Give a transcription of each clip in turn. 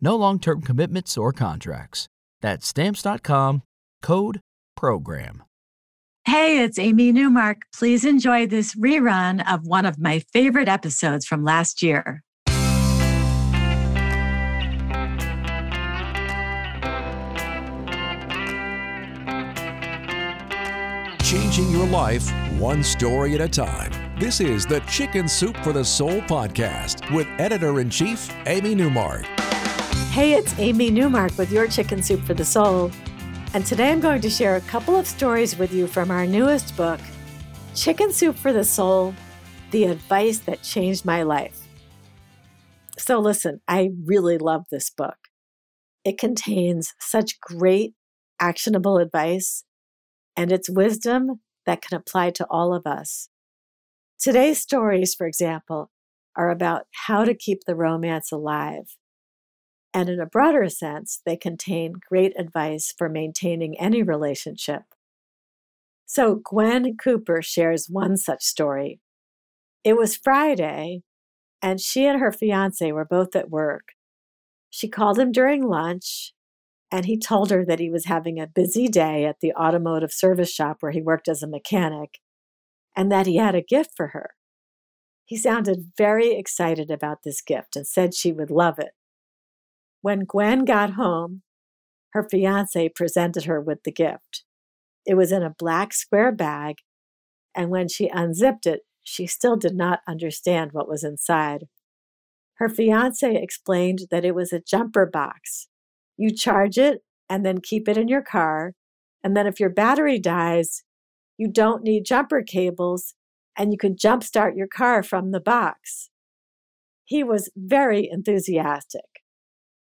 No long term commitments or contracts. That's stamps.com code program. Hey, it's Amy Newmark. Please enjoy this rerun of one of my favorite episodes from last year. Changing your life one story at a time. This is the Chicken Soup for the Soul podcast with editor in chief, Amy Newmark. Hey, it's Amy Newmark with your Chicken Soup for the Soul. And today I'm going to share a couple of stories with you from our newest book, Chicken Soup for the Soul The Advice That Changed My Life. So, listen, I really love this book. It contains such great, actionable advice, and it's wisdom that can apply to all of us. Today's stories, for example, are about how to keep the romance alive and in a broader sense, they contain great advice for maintaining any relationship. So Gwen Cooper shares one such story. It was Friday, and she and her fiance were both at work. She called him during lunch, and he told her that he was having a busy day at the automotive service shop where he worked as a mechanic, and that he had a gift for her. He sounded very excited about this gift and said she would love it. When Gwen got home, her fiance presented her with the gift. It was in a black square bag, and when she unzipped it, she still did not understand what was inside. Her fiance explained that it was a jumper box. You charge it and then keep it in your car, and then if your battery dies, you don't need jumper cables and you can jumpstart your car from the box. He was very enthusiastic.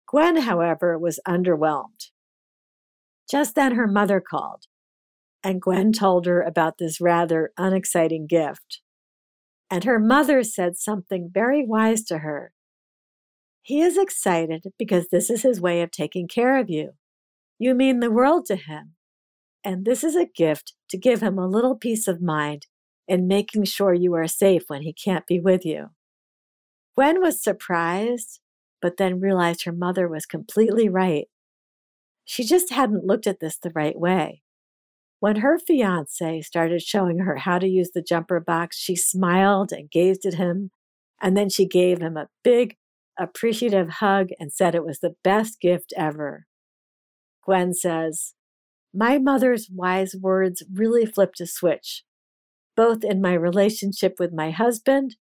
Gwen, however, was underwhelmed. Just then her mother called, and Gwen told her about this rather unexciting gift. And her mother said something very wise to her. He is excited because this is his way of taking care of you. You mean the world to him. And this is a gift to give him a little peace of mind in making sure you are safe when he can't be with you. Gwen was surprised but then realized her mother was completely right. She just hadn't looked at this the right way. When her fiance started showing her how to use the jumper box, she smiled and gazed at him, and then she gave him a big, appreciative hug and said it was the best gift ever. Gwen says, My mother's wise words really flipped a switch, both in my relationship with my husband,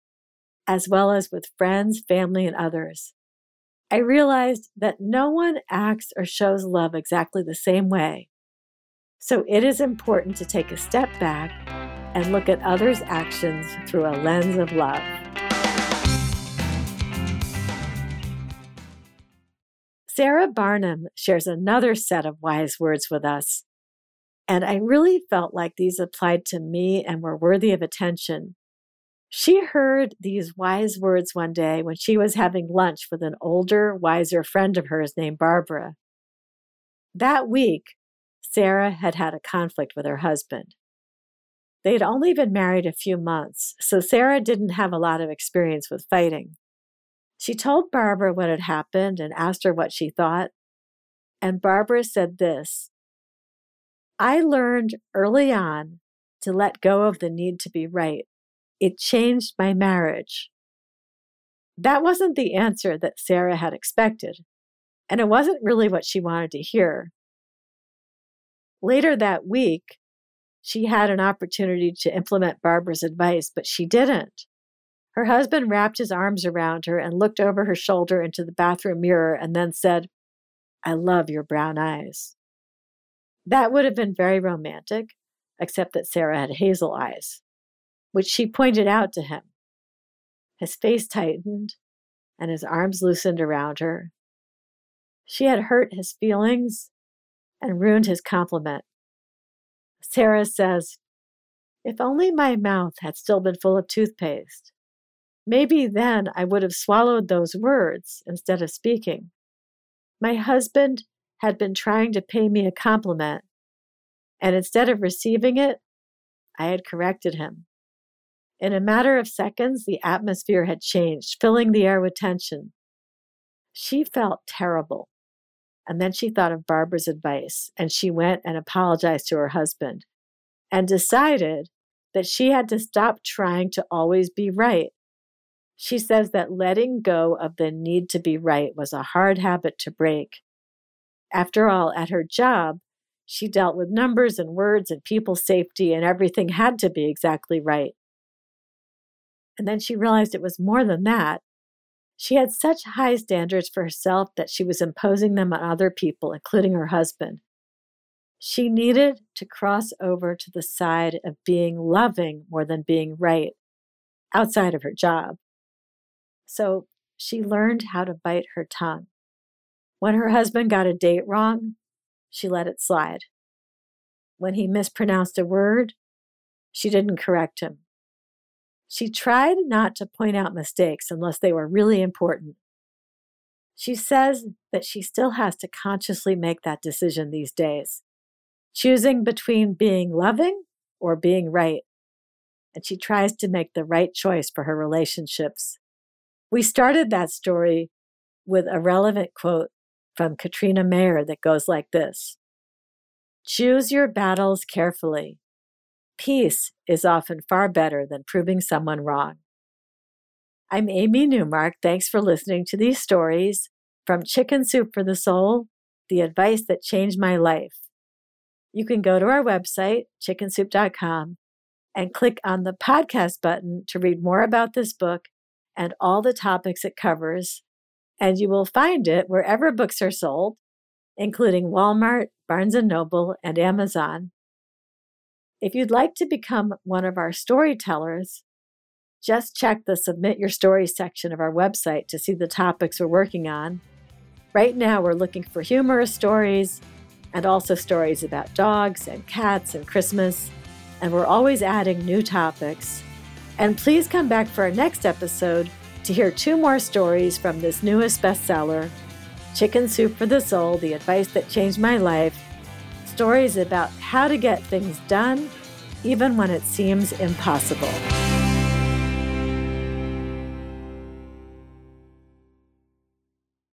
as well as with friends, family, and others. I realized that no one acts or shows love exactly the same way. So it is important to take a step back and look at others' actions through a lens of love. Sarah Barnum shares another set of wise words with us. And I really felt like these applied to me and were worthy of attention she heard these wise words one day when she was having lunch with an older, wiser friend of hers named Barbara. That week, Sarah had had a conflict with her husband. They had only been married a few months, so Sarah didn't have a lot of experience with fighting. She told Barbara what had happened and asked her what she thought. And Barbara said this I learned early on to let go of the need to be right it changed my marriage. That wasn't the answer that Sarah had expected, and it wasn't really what she wanted to hear. Later that week, she had an opportunity to implement Barbara's advice, but she didn't. Her husband wrapped his arms around her and looked over her shoulder into the bathroom mirror and then said, I love your brown eyes. That would have been very romantic, except that Sarah had hazel eyes, which she pointed out to him. His face tightened and his arms loosened around her. She had hurt his feelings and ruined his compliment. Sarah says, If only my mouth had still been full of toothpaste. Maybe then I would have swallowed those words instead of speaking. My husband had been trying to pay me a compliment, and instead of receiving it, I had corrected him. In a matter of seconds, the atmosphere had changed, filling the air with tension. She felt terrible. And then she thought of Barbara's advice, and she went and apologized to her husband and decided that she had to stop trying to always be right she says that letting go of the need to be right was a hard habit to break. After all, at her job, she dealt with numbers and words and people safety, and everything had to be exactly right. And then she realized it was more than that. She had such high standards for herself that she was imposing them on other people, including her husband. She needed to cross over to the side of being loving more than being right outside of her job. So she learned how to bite her tongue. When her husband got a date wrong, she let it slide. When he mispronounced a word, she didn't correct him. She tried not to point out mistakes unless they were really important. She says that she still has to consciously make that decision these days, choosing between being loving or being right. And she tries to make the right choice for her relationships we started that story with a relevant quote from Katrina Mayer that goes like this Choose your battles carefully. Peace is often far better than proving someone wrong. I'm Amy Newmark. Thanks for listening to these stories from Chicken Soup for the Soul, the advice that changed my life. You can go to our website, chickensoup.com, and click on the podcast button to read more about this book and all the topics it covers. And you will find it wherever books are sold, including Walmart, Barnes & Noble, and Amazon. If you'd like to become one of our storytellers, just check the Submit Your Story section of our website to see the topics we're working on. Right now, we're looking for humorous stories and also stories about dogs and cats and Christmas, and we're always adding new topics. And please come back for our next episode to hear two more stories from this newest bestseller Chicken Soup for the Soul The Advice That Changed My Life. Stories about how to get things done even when it seems impossible.